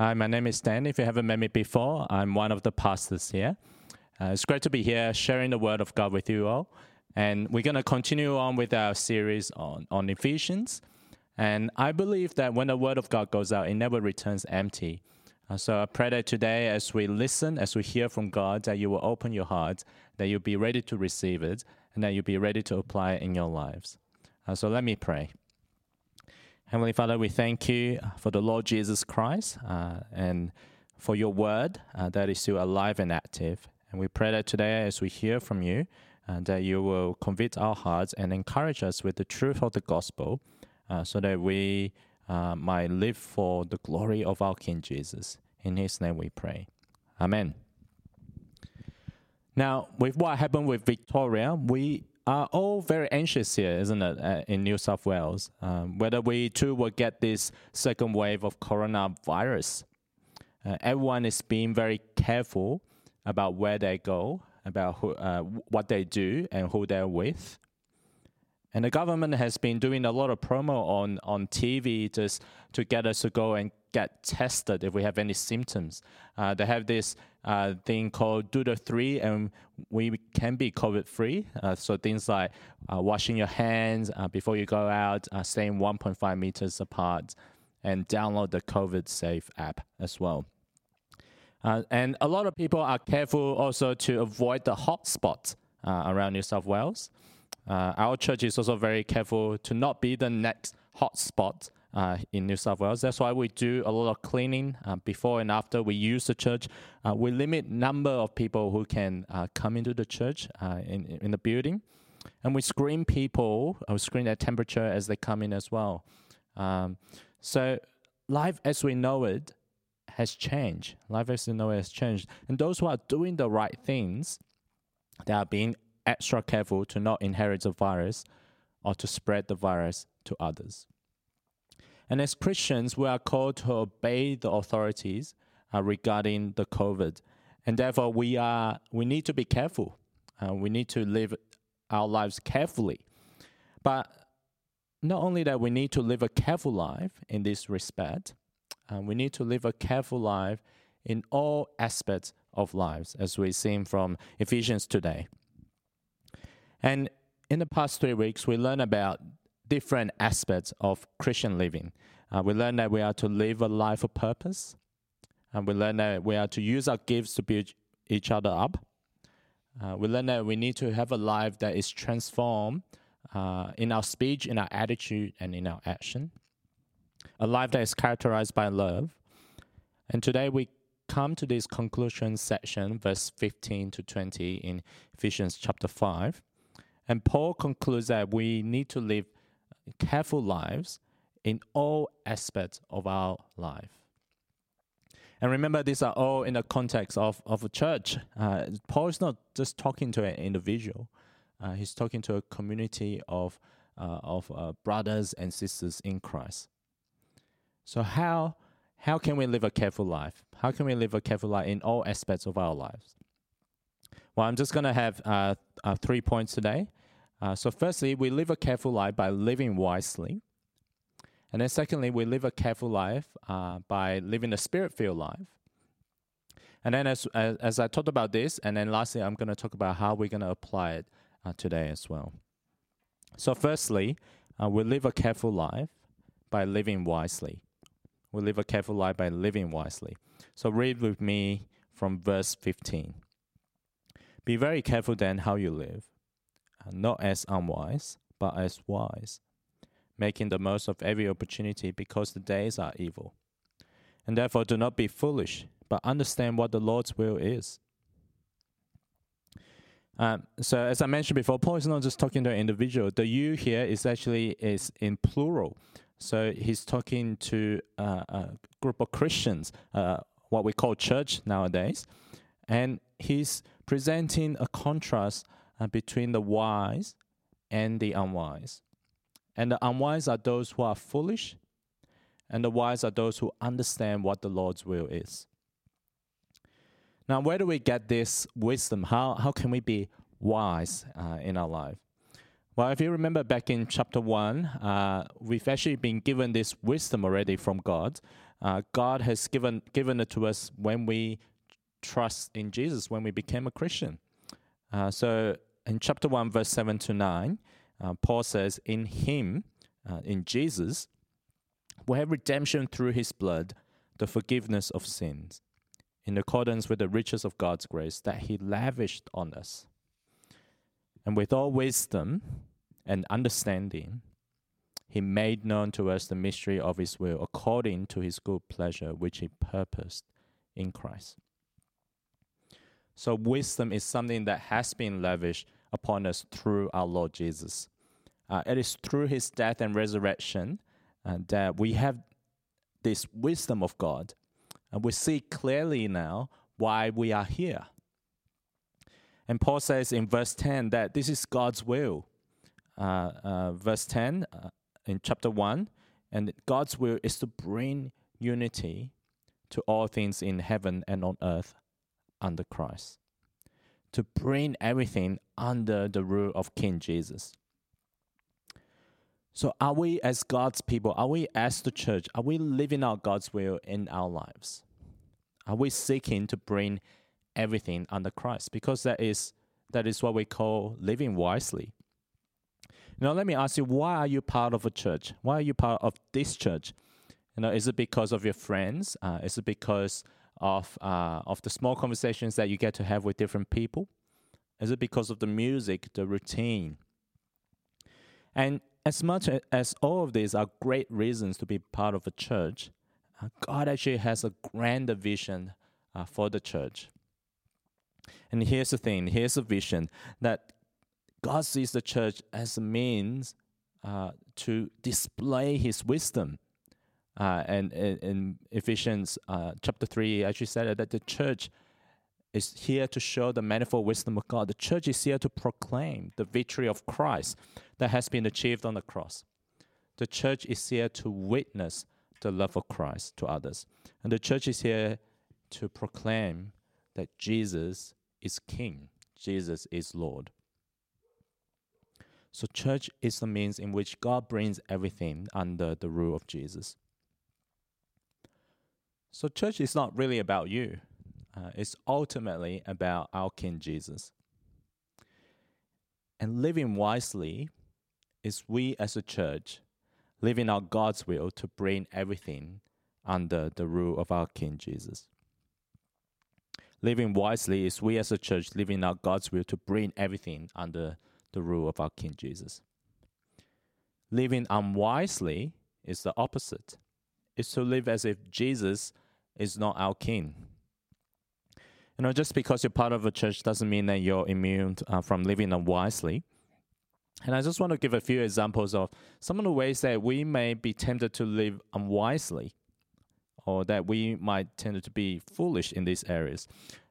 Hi, my name is Dan. If you haven't met me before, I'm one of the pastors here. Uh, it's great to be here sharing the Word of God with you all. And we're going to continue on with our series on, on Ephesians. And I believe that when the Word of God goes out, it never returns empty. Uh, so I pray that today, as we listen, as we hear from God, that you will open your heart, that you'll be ready to receive it, and that you'll be ready to apply it in your lives. Uh, so let me pray. Heavenly Father, we thank you for the Lord Jesus Christ uh, and for your word uh, that is still alive and active. And we pray that today, as we hear from you, uh, that you will convict our hearts and encourage us with the truth of the gospel uh, so that we uh, might live for the glory of our King Jesus. In his name we pray. Amen. Now, with what happened with Victoria, we are all very anxious here, isn't it, uh, in New South Wales? Um, whether we too will get this second wave of coronavirus. Uh, everyone is being very careful about where they go, about who, uh, what they do, and who they're with. And the government has been doing a lot of promo on, on TV just to get us to go and get tested if we have any symptoms. Uh, they have this uh, thing called Do the Three, and we can be COVID free. Uh, so things like uh, washing your hands uh, before you go out, uh, staying 1.5 meters apart, and download the COVID Safe app as well. and a lot of people are careful also to avoid the hotspots around New South Wales. our church is also very careful to not be the next hotspot uh, in New South Wales. That's why we do a lot of cleaning uh, before and after we use the church. Uh, we limit number of people who can uh, come into the church uh, in in the building, and we screen people. We screen their temperature as they come in as well. Um, so life as we know it has changed. Life as we know it has changed, and those who are doing the right things, they are being extra careful to not inherit the virus or to spread the virus to others. And as Christians, we are called to obey the authorities uh, regarding the COVID. And therefore, we, are, we need to be careful. Uh, we need to live our lives carefully. But not only that, we need to live a careful life in this respect, uh, we need to live a careful life in all aspects of lives, as we've seen from Ephesians today. And in the past three weeks, we learned about different aspects of Christian living. Uh, we learn that we are to live a life of purpose, and we learn that we are to use our gifts to build each other up. Uh, we learn that we need to have a life that is transformed uh, in our speech, in our attitude, and in our action. A life that is characterized by love. And today we come to this conclusion section, verse 15 to 20 in Ephesians chapter 5. And Paul concludes that we need to live careful lives in all aspects of our life. And remember, these are all in the context of, of a church. Uh, Paul is not just talking to an individual, uh, he's talking to a community of, uh, of uh, brothers and sisters in Christ. So, how, how can we live a careful life? How can we live a careful life in all aspects of our lives? Well, I'm just going to have uh, uh, three points today. Uh, so, firstly, we live a careful life by living wisely. And then, secondly, we live a careful life uh, by living a spirit filled life. And then, as, as, as, I talked about this, and then lastly, I'm going to talk about how we're going to apply it uh, today as well. So, firstly, uh, we live a careful life by living wisely. We live a careful life by living wisely. So, read with me from verse 15. Be very careful then how you live not as unwise, but as wise, making the most of every opportunity because the days are evil. And therefore, do not be foolish, but understand what the Lord's will is. Um, so, as I mentioned before, Paul is not just talking to an individual. The you here is actually is in plural. So he's talking to uh, a group of Christians, uh, what we call church nowadays, and he's presenting a contrast uh, between the wise and the unwise. And the unwise are those who are foolish, and the wise are those who understand what the Lord's will is. Now, where do we get this wisdom? How, how can we be wise uh, in our life? Well, if you remember back in chapter 1, uh, we've actually been given this wisdom already from God. uh, God has given given it to us when we trust in Jesus, when we became a Christian. Uh, so in chapter one, verse seven to nine, uh, Paul says, "In Him, uh, in Jesus, we have redemption through His blood, the forgiveness of sins." In accordance with the riches of God's grace that He lavished on us. And with all wisdom and understanding, he made known to us the mystery of his will according to his good pleasure, which he purposed in Christ. So, wisdom is something that has been lavished upon us through our Lord Jesus. Uh, it is through his death and resurrection uh, that we have this wisdom of God. And we see clearly now why we are here. And Paul says in verse 10 that this is God's will. Uh, uh verse 10, uh, in chapter 1. And God's will is to bring unity to all things in heaven and on earth under Christ. To bring everything under the rule of King Jesus. So, are we as God's people, are we as the church, are we living out God's will in our lives? Are we seeking to bring everything under Christ? Because that is that is what we call living wisely. Now, let me ask you, why are you part of a church? Why are you part of this church? You know, is it because of your friends? Uh, is it because of uh, of the small conversations that you get to have with different people? Is it because of the music, the routine? And as much as all of these are great reasons to be part of a church, uh, God actually has a grander vision uh, for the church. And here's the thing here's a vision that God sees the church as a means uh, to display His wisdom. Uh, and in, Ephesians uh, chapter 3, actually said that the church is here to show the manifold wisdom of God. The church is here to proclaim the victory of Christ that has been achieved on the cross. The church is here to witness the love of Christ to others. And the church is here to proclaim that Jesus is King, Jesus is Lord. So, church is the means in which God brings everything under the rule of Jesus. So, church is not really about you, uh, it's ultimately about our King Jesus. And living wisely is we as a church living out God's will to bring everything under the rule of our King Jesus. Living wisely is we as a church living out God's will to bring everything under the rule of our King Jesus. Living unwisely is the opposite. It's to live as if Jesus is not our King. You know, just because you're part of a church doesn't mean that you're immune uh, from living unwisely. And I just want to give a few examples of some of the ways that we may be tempted to live unwisely or that we might tend to be foolish in these areas.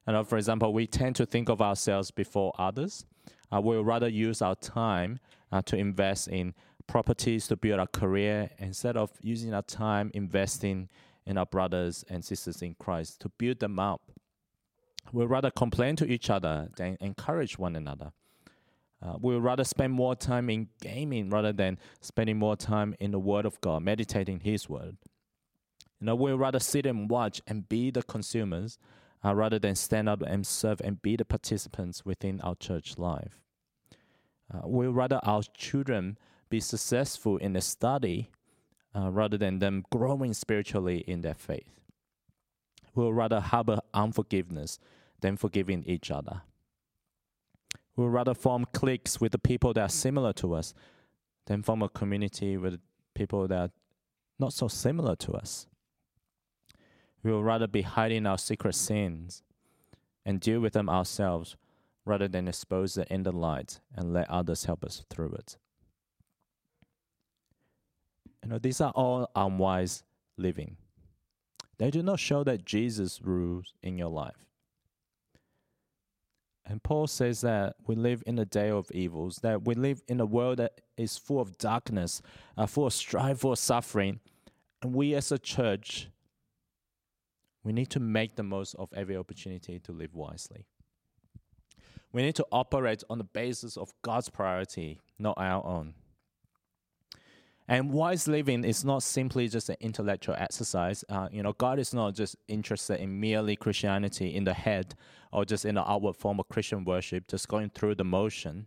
And for example, we tend to think of ourselves before others uh, we'll rather use our time uh, to invest in properties to build our career instead of using our time investing in our brothers and sisters in Christ to build them up. We'll rather complain to each other than encourage one another. Uh, we'll rather spend more time in gaming rather than spending more time in the Word of God, meditating His Word. You know, we'll rather sit and watch and be the consumers uh, rather than stand up and serve and be the participants within our church life. Uh, we rather our children be successful in their study uh, rather than them growing spiritually in their faith. We'll rather harbor unforgiveness than forgiving each other. We'll rather form cliques with the people that are similar to us than form a community with people that are not so similar to us. We will rather be hiding our secret sins and deal with them ourselves rather than expose the light and let others help us through it. You know, these are all unwise living. They do not show that Jesus rules in your life. And Paul says that we live in a day of evils, that we live in a world that is full of darkness, uh, full of strife, full of suffering. And we as a church we need to make the most of every opportunity to live wisely. We need to operate on the basis of God's priority, not our own. And wise living is not simply just an intellectual exercise. Uh, you know, God is not just interested in merely Christianity in the head or just in the outward form of Christian worship, just going through the motion.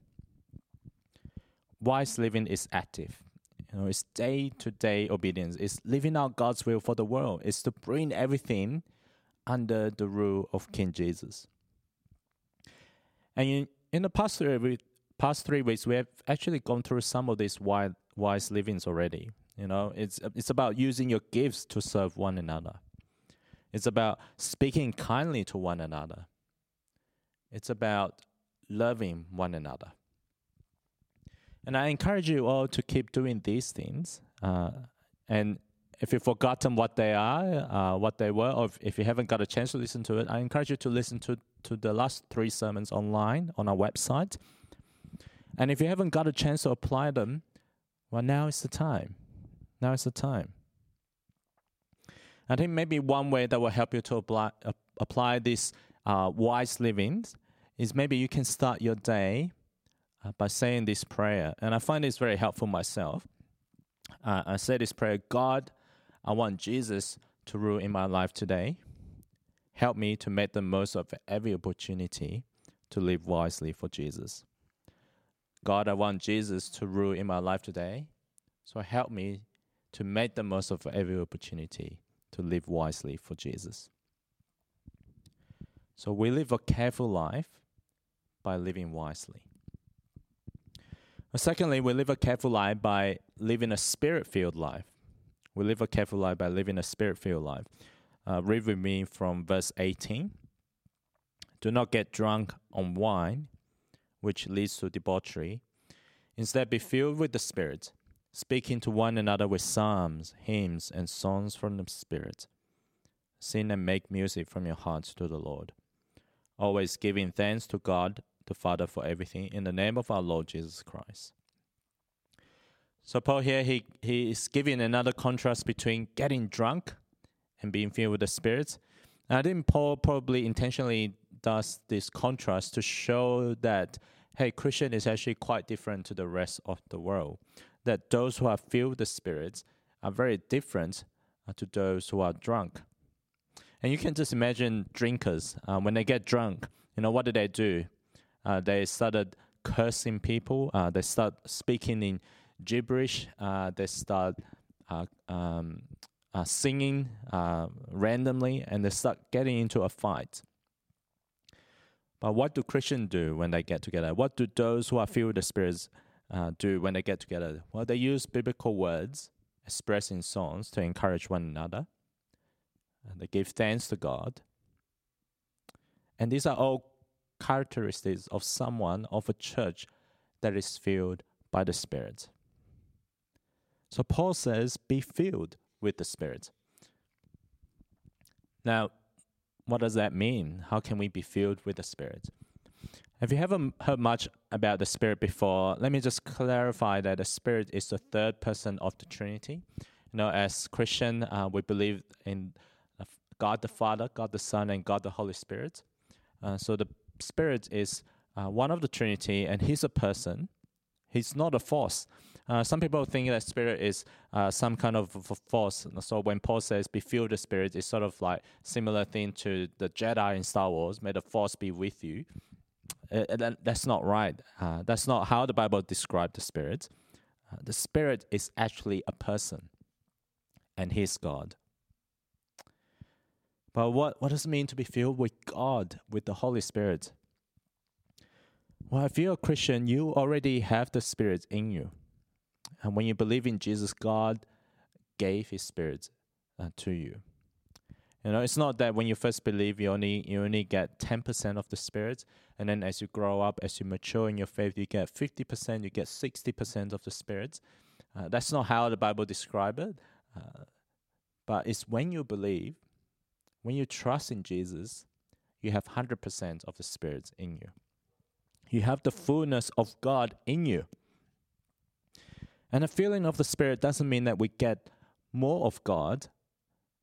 Wise living is active. You know, it's day to day obedience. It's living out God's will for the world. It's to bring everything under the rule of King Jesus. And in, in the past three, past three weeks, we have actually gone through some of these wise, wise livings already. You know, it's it's about using your gifts to serve one another. It's about speaking kindly to one another. It's about loving one another. And I encourage you all to keep doing these things. Uh, and if you've forgotten what they are, uh, what they were, or if, if, you haven't got a chance to listen to it, I encourage you to listen to, to the last three sermons online on our website. And if you haven't got a chance to apply them, well, now is the time. Now is the time. I think maybe one way that will help you to apply, uh, apply this uh, wise living is maybe you can start your day uh, by saying this prayer. And I find this very helpful myself. Uh, I say this prayer God, I want Jesus to rule in my life today. Help me to make the most of every opportunity to live wisely for Jesus. God, I want Jesus to rule in my life today. So help me to make the most of every opportunity to live wisely for Jesus. So we live a careful life by living wisely. Secondly, we live a careful life by living a spirit filled life. We live a careful life by living a spirit filled life. Uh, read with me from verse 18. Do not get drunk on wine, which leads to debauchery. Instead, be filled with the Spirit, speaking to one another with psalms, hymns, and songs from the Spirit. Sing and make music from your hearts to the Lord, always giving thanks to God the Father for everything in the name of our Lord Jesus Christ. So Paul here he, he is giving another contrast between getting drunk and being filled with the Spirit. And I think Paul probably intentionally does this contrast to show that hey, Christian is actually quite different to the rest of the world. That those who are filled with the Spirit are very different uh, to those who are drunk. And you can just imagine drinkers uh, when they get drunk. You know what do they do? Uh, they started cursing people. Uh, they start speaking in gibberish. Uh, they start uh, um, singing randomly, and they start getting into a fight. But what do Christians do when they get together? What do those who are filled with the Spirit uh, do when they get together? Well, they use biblical words expressed in songs to encourage one another. And they give thanks to God. And these are all characteristics of someone of a church that is filled by the Spirit. So Paul says, be filled with the Spirit. Now, what does that mean? How can we be filled with the Spirit? If you haven't heard much about the Spirit before, let me just clarify that the Spirit is the third person of the Trinity. You know, as Christian, uh, we believe in God the Father, God the Son, and God the Holy Spirit. Uh, so the Spirit is uh, one of the Trinity, and He's a person. He's not a force. Uh, some people think that Spirit is uh, some kind of force. So when Paul says "be filled with Spirit," it's sort of like similar thing to the Jedi in Star Wars. May the Force be with you. Uh, that's not right. Uh, that's not how the Bible describes the Spirit. Uh, the Spirit is actually a person, and He's God. But what, what does it mean to be filled with God, with the Holy Spirit? Well, if you're a Christian, you already have the Spirit in you. And when you believe in Jesus, God gave His Spirit uh, to you. You know, it's not that when you first believe, you only you only get ten percent of the Spirit, and then as you grow up, as you mature in your faith, you get fifty percent, you get sixty percent of the Spirit. Uh, that's not how the Bible describes it. Uh, but it's when you believe when you trust in Jesus, you have 100% of the Spirit in you. You have the fullness of God in you. And a feeling of the Spirit doesn't mean that we get more of God,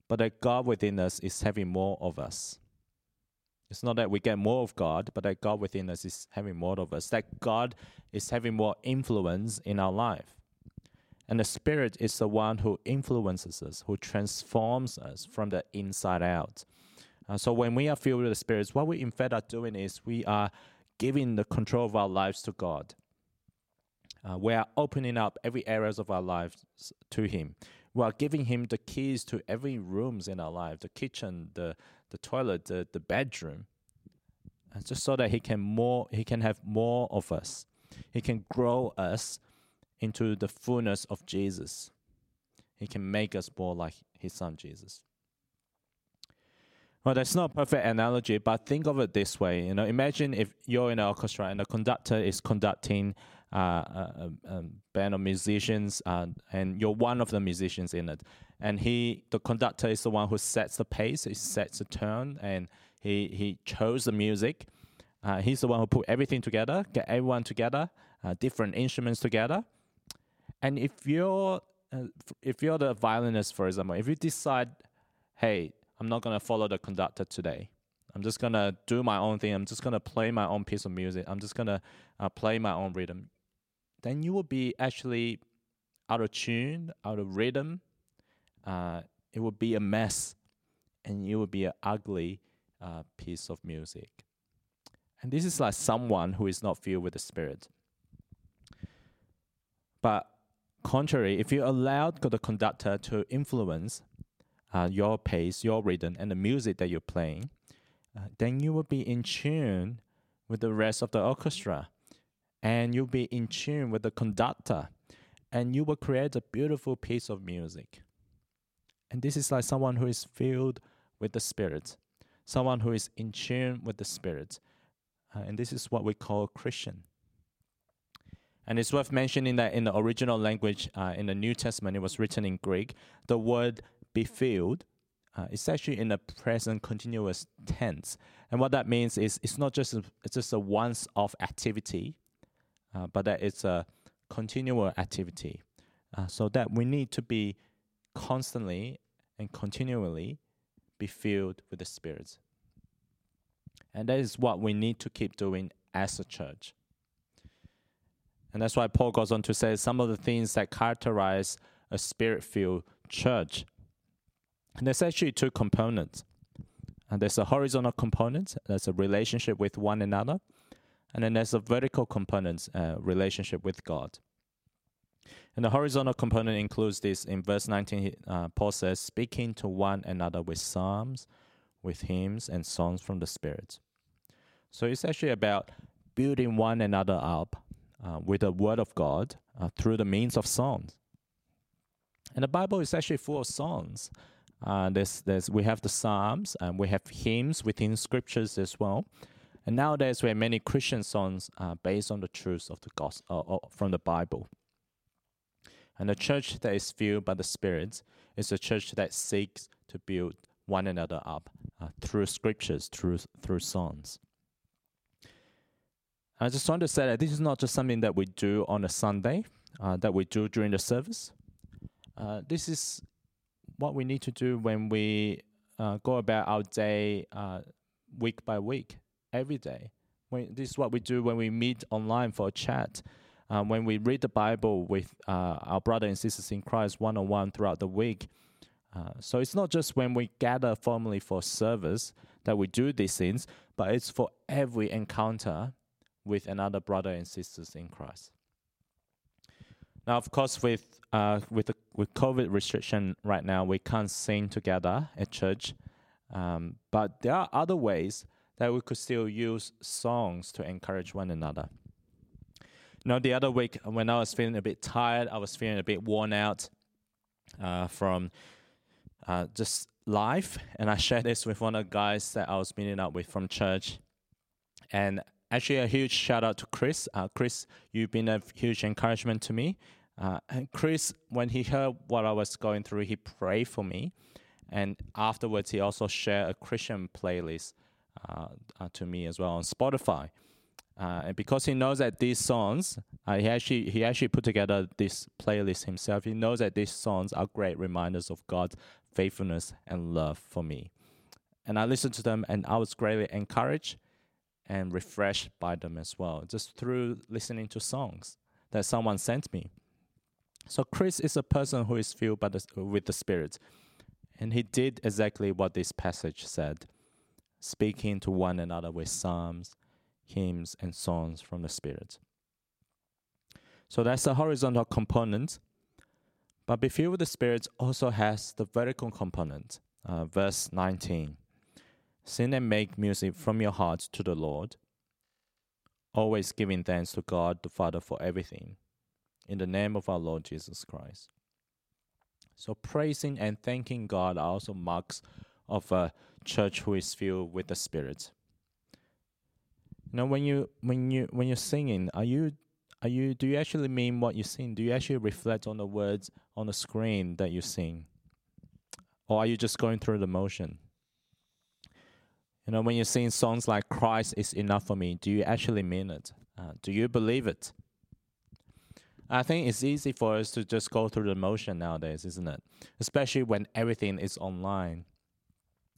but that God within us is having more of us. It's not that we get more of God, but that God within us is having more of us, that God is having more influence in our life. And the Spirit is the one who influences us, who transforms us from the inside out. Uh, so when we are filled with the Spirit, what we in fact are doing is we are giving the control of our lives to God. Uh, we are opening up every areas of our lives to Him. We are giving Him the keys to every rooms in our life, the kitchen, the the toilet, the, the bedroom, and just so that He can more He can have more of us. He can grow us into the fullness of Jesus. He can make us more like His Son Jesus. Well, that's not a perfect analogy, but think of it this way. You know, imagine if you're in an orchestra and the conductor is conducting uh, a, a, band of musicians, uh, and you're one of the musicians in it. And he, the conductor, is the one who sets the pace, he sets the tone, and he he chose the music. Uh, he's the one who put everything together, get everyone together, uh, different instruments together. And if you're uh, if you're the violinist, for example, if you decide, hey, I'm not gonna follow the conductor today. I'm just gonna do my own thing. I'm just gonna play my own piece of music. I'm just gonna uh, play my own rhythm. Then you will be actually out of tune, out of rhythm. Uh, it will be a mess, and it will be an ugly uh, piece of music. And this is like someone who is not filled with the Spirit. But contrary, if you allow the conductor to influence uh, your pace, your rhythm, and the music that you're playing, uh, then you will be in tune with the rest of the orchestra, and you'll be in tune with the conductor, and you will create a beautiful piece of music. And this is like someone who is filled with the Spirit, someone who is in tune with the Spirit. Uh, and this is what we call Christian. And it's worth mentioning that in the original language, uh, in the New Testament, it was written in Greek. The word be filled uh, is actually in the present continuous tense. And what that means is it's not just a, it's just a once off activity, uh, but that it's a continual activity. Uh, so that we need to be constantly and continually be filled with the Spirit. And that is what we need to keep doing as a church. And that's why Paul goes on to say some of the things that characterize a spirit filled church. And there's actually two components. And there's a horizontal component, that's a relationship with one another. And then there's a vertical component, uh, relationship with God. And the horizontal component includes this. In verse 19, uh, Paul says, speaking to one another with psalms, with hymns, and songs from the Spirit. So it's actually about building one another up uh, with the Word of God uh, through the means of songs. And the Bible is actually full of songs. Uh, there's, there's, we have the Psalms and we have hymns within scriptures as well. And nowadays, we have many Christian songs uh, based on the truths of the gospel uh, uh, from the Bible. And the church that is filled by the Spirit is a church that seeks to build one another up uh, through scriptures, through through songs. I just want to say that this is not just something that we do on a Sunday, uh, that we do during the service. Uh, this is what we need to do when we uh, go about our day uh, week by week, every day. When, this is what we do when we meet online for a chat. Um, when we read the Bible with uh, our brothers and sisters in Christ one on one throughout the week. Uh, so it's not just when we gather formally for service that we do these things, but it's for every encounter with another brother and sisters in Christ. Now, of course, with uh, with the, with COVID restriction right now, we can't sing together at church, um, but there are other ways that we could still use songs to encourage one another. Know, the other week when I was feeling a bit tired, I was feeling a bit worn out uh, from uh, just life, and I shared this with one of the guys that I was meeting up with from church, and actually a huge shout out to Chris. Uh, Chris, you've been a huge encouragement to me. Uh, and Chris, when he heard what I was going through, he prayed for me, and afterwards he also shared a Christian playlist uh, uh to me as well on Spotify. Uh, and because he knows that these songs, uh, he actually he actually put together this playlist himself. He knows that these songs are great reminders of God's faithfulness and love for me. And I listened to them, and I was greatly encouraged and refreshed by them as well, just through listening to songs that someone sent me. So Chris is a person who is filled by the, with the Spirit. And he did exactly what this passage said, speaking to one another with psalms, hymns, and songs from the Spirit. So that's the horizontal component. But be filled with the Spirit also has the vertical component. Uh, verse 19 Sing and make music from your heart to the Lord, always giving thanks to God the Father for everything, in the name of our Lord Jesus Christ. So praising and thanking God are also marks of a church who is filled with the Spirit. Now, when you when you when you're singing, are you are you do you actually mean what you sing? Do you actually reflect on the words on the screen that you sing? Or are you just going through the motion? You know, when you sing songs like Christ is enough for me, do you actually mean it? Uh, do you believe it? I think it's easy for us to just go through the motion nowadays, isn't it? Especially when everything is online.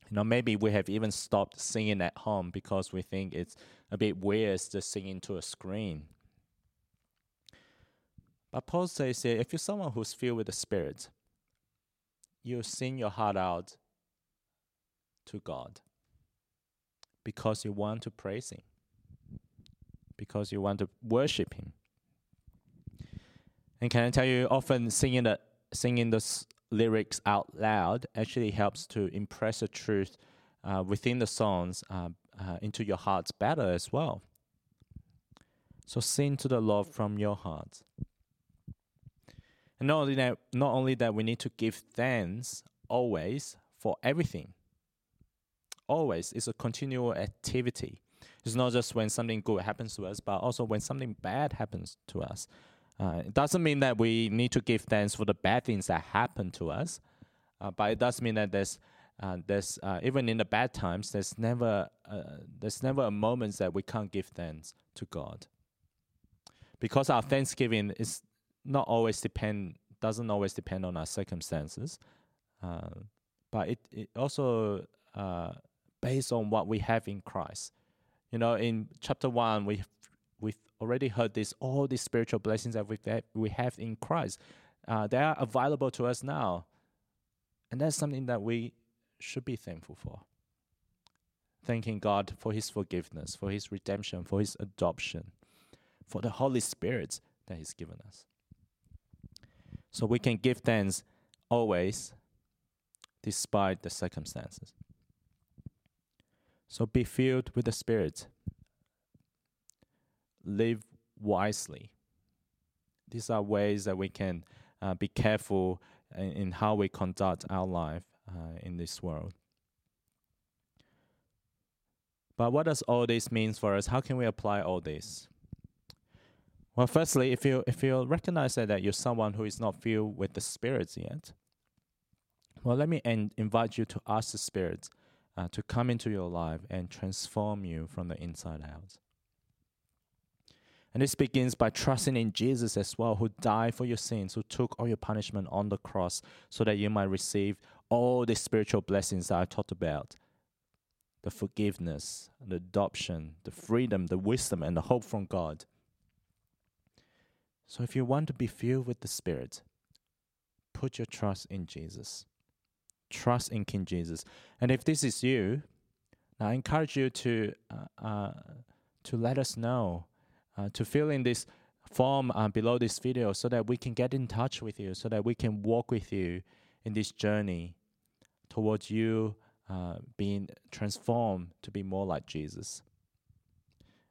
You know, maybe we have even stopped singing at home because we think it's a bit weird to sing into a screen. But Paul says here, if you're someone who's filled with the Spirit, you sing your heart out to God because you want to praise Him, because you want to worship Him. And can I tell you, often singing the singing the lyrics out loud actually helps to impress the truth uh, within the songs uh, uh, into your hearts better as well. So sing to the Lord from your heart. And not only that, not only that, we need to give thanks always for everything always is a continual activity. It's not just when something good happens to us, but also when something bad happens to us. Uh, it doesn't mean that we need to give thanks for the bad things that happen to us, uh, but it does mean that there's uh, there's uh, even in the bad times, there's never uh, there's never a moment that we can't give thanks to God, because our thanksgiving is not always depend doesn't always depend on our circumstances, uh, but it it also based on what we have in Christ. You know, in chapter one, we already heard this all these spiritual blessings that we we have in Christ. Uh, they are available to us now, and that's something that we should be thankful for. Thanking God for His forgiveness, for His redemption, for His adoption, for the Holy Spirit that He's given us. So we can give thanks always, despite the circumstances. So be filled with the Spirit. Live wisely. These are ways that we can uh, be careful in, in, how we conduct our life uh, in this world. But what does all this mean for us? How can we apply all this? Well, firstly, if you if you recognize that, that you're someone who is not filled with the Spirit yet, well, let me en- invite you to ask the Spirit uh, to come into your life and transform you from the inside out. And this begins by trusting in Jesus as well, who died for your sins, who took all your punishment on the cross so that you might receive all the spiritual blessings that I talked about the forgiveness, the adoption, the freedom, the wisdom, and the hope from God. So if you want to be filled with the Spirit, put your trust in Jesus trust in King Jesus. And if this is you, I encourage you to uh, uh, to let us know, to fill in this form uh, below this video, so that we can get in touch with you, so that we can walk with you in this journey towards you uh, being transformed to be more like Jesus.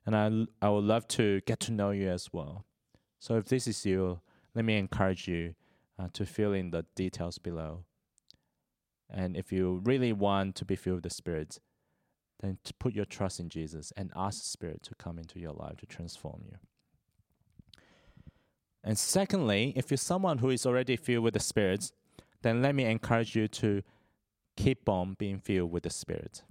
And I I would love to get to know you as well. So if this is you, let me encourage you uh, to fill in the details below. And if you really want to be filled with the Spirit, then to put your trust in Jesus and ask the Spirit to come into your life to transform you. And secondly, if you're someone who is already filled with the Spirit, then let me encourage you to keep on being filled with the Spirit.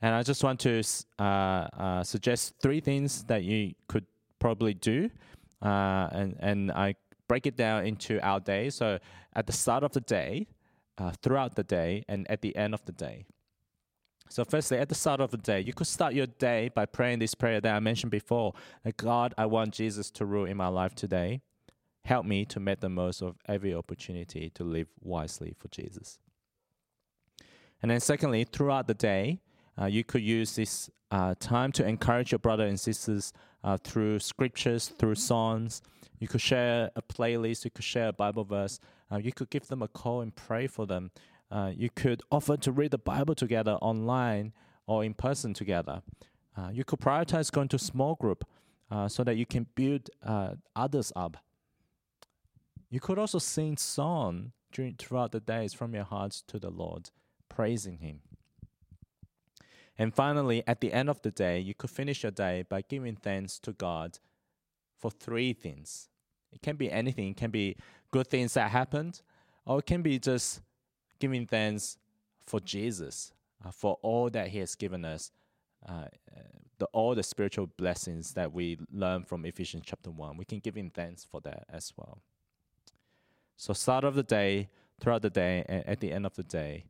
And I just want to uh, uh, suggest three things that you could probably do. Uh, and, and I break it down into our day. So at the start of the day, uh, throughout the day and at the end of the day. So, firstly, at the start of the day, you could start your day by praying this prayer that I mentioned before that God, I want Jesus to rule in my life today. help me to make the most of every opportunity to live wisely for Jesus. And then, secondly, throughout the day, uh, you could use this uh, time to encourage your brother and sisters uh, through scriptures, through songs. You could share a playlist, you could share a Bible verse, uh, you could give them a call and pray for them. Uh, you could offer to read the Bible together online or in person together. Uh, you could prioritize going to small group so that you can build others up. You could also sing song during throughout the days from your hearts to the Lord, praising Him. And finally, at the end of the day, you could finish your day by giving thanks to God for three things. It can be anything, it can be good things that happened, or it can be just giving thanks for Jesus, uh, for all that He has given us, uh, the, all the spiritual blessings that we learn from Ephesians chapter 1. We can give Him thanks for that as well. So, start of the day, throughout the day, and at the end of the day,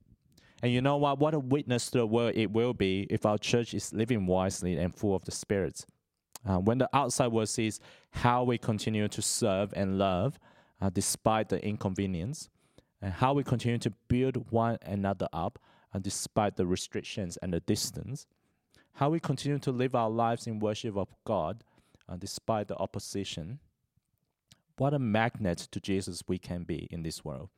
and you know what? What a witness to the world it will be if our church is living wisely and full of the Spirit. Uh, when the outside world sees how we continue to serve and love uh, despite the inconvenience, and how we continue to build one another up uh, despite the restrictions and the distance, how we continue to live our lives in worship of God uh, despite the opposition, what a magnet to Jesus we can be in this world.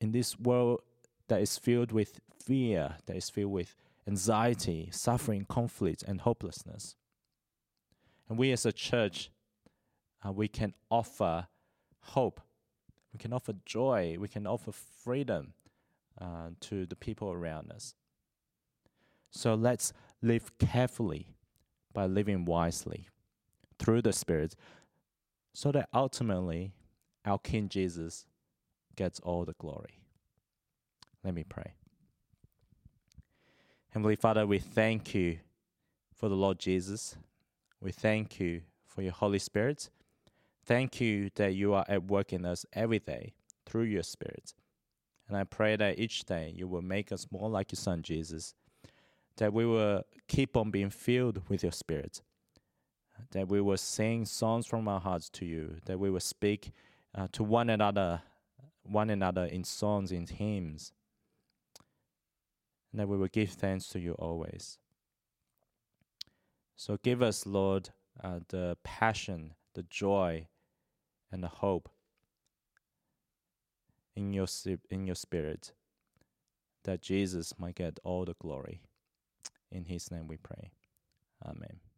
In this world that is filled with fear, that is filled with anxiety, suffering, conflict, and hopelessness. And we as a church, uh, we can offer hope, we can offer joy, we can offer freedom uh, to the people around us. So let's live carefully by living wisely through the Spirit, so that ultimately our King Jesus gets all the glory. Let me pray. Heavenly Father, we thank you for the Lord Jesus. We thank you for your Holy Spirit. Thank you that you are at work in us every day through your Spirit. And I pray that each day you will make us more like your Son, Jesus, that we will keep on being filled with your Spirit, that we will sing songs from our hearts to you, that we will speak uh, to one another, one another in songs, in hymns, and that we will give thanks to you always. So give us, Lord, uh, the passion, the joy, and hope in your in your spirit, that Jesus might get all the glory. In His name we pray. Amen.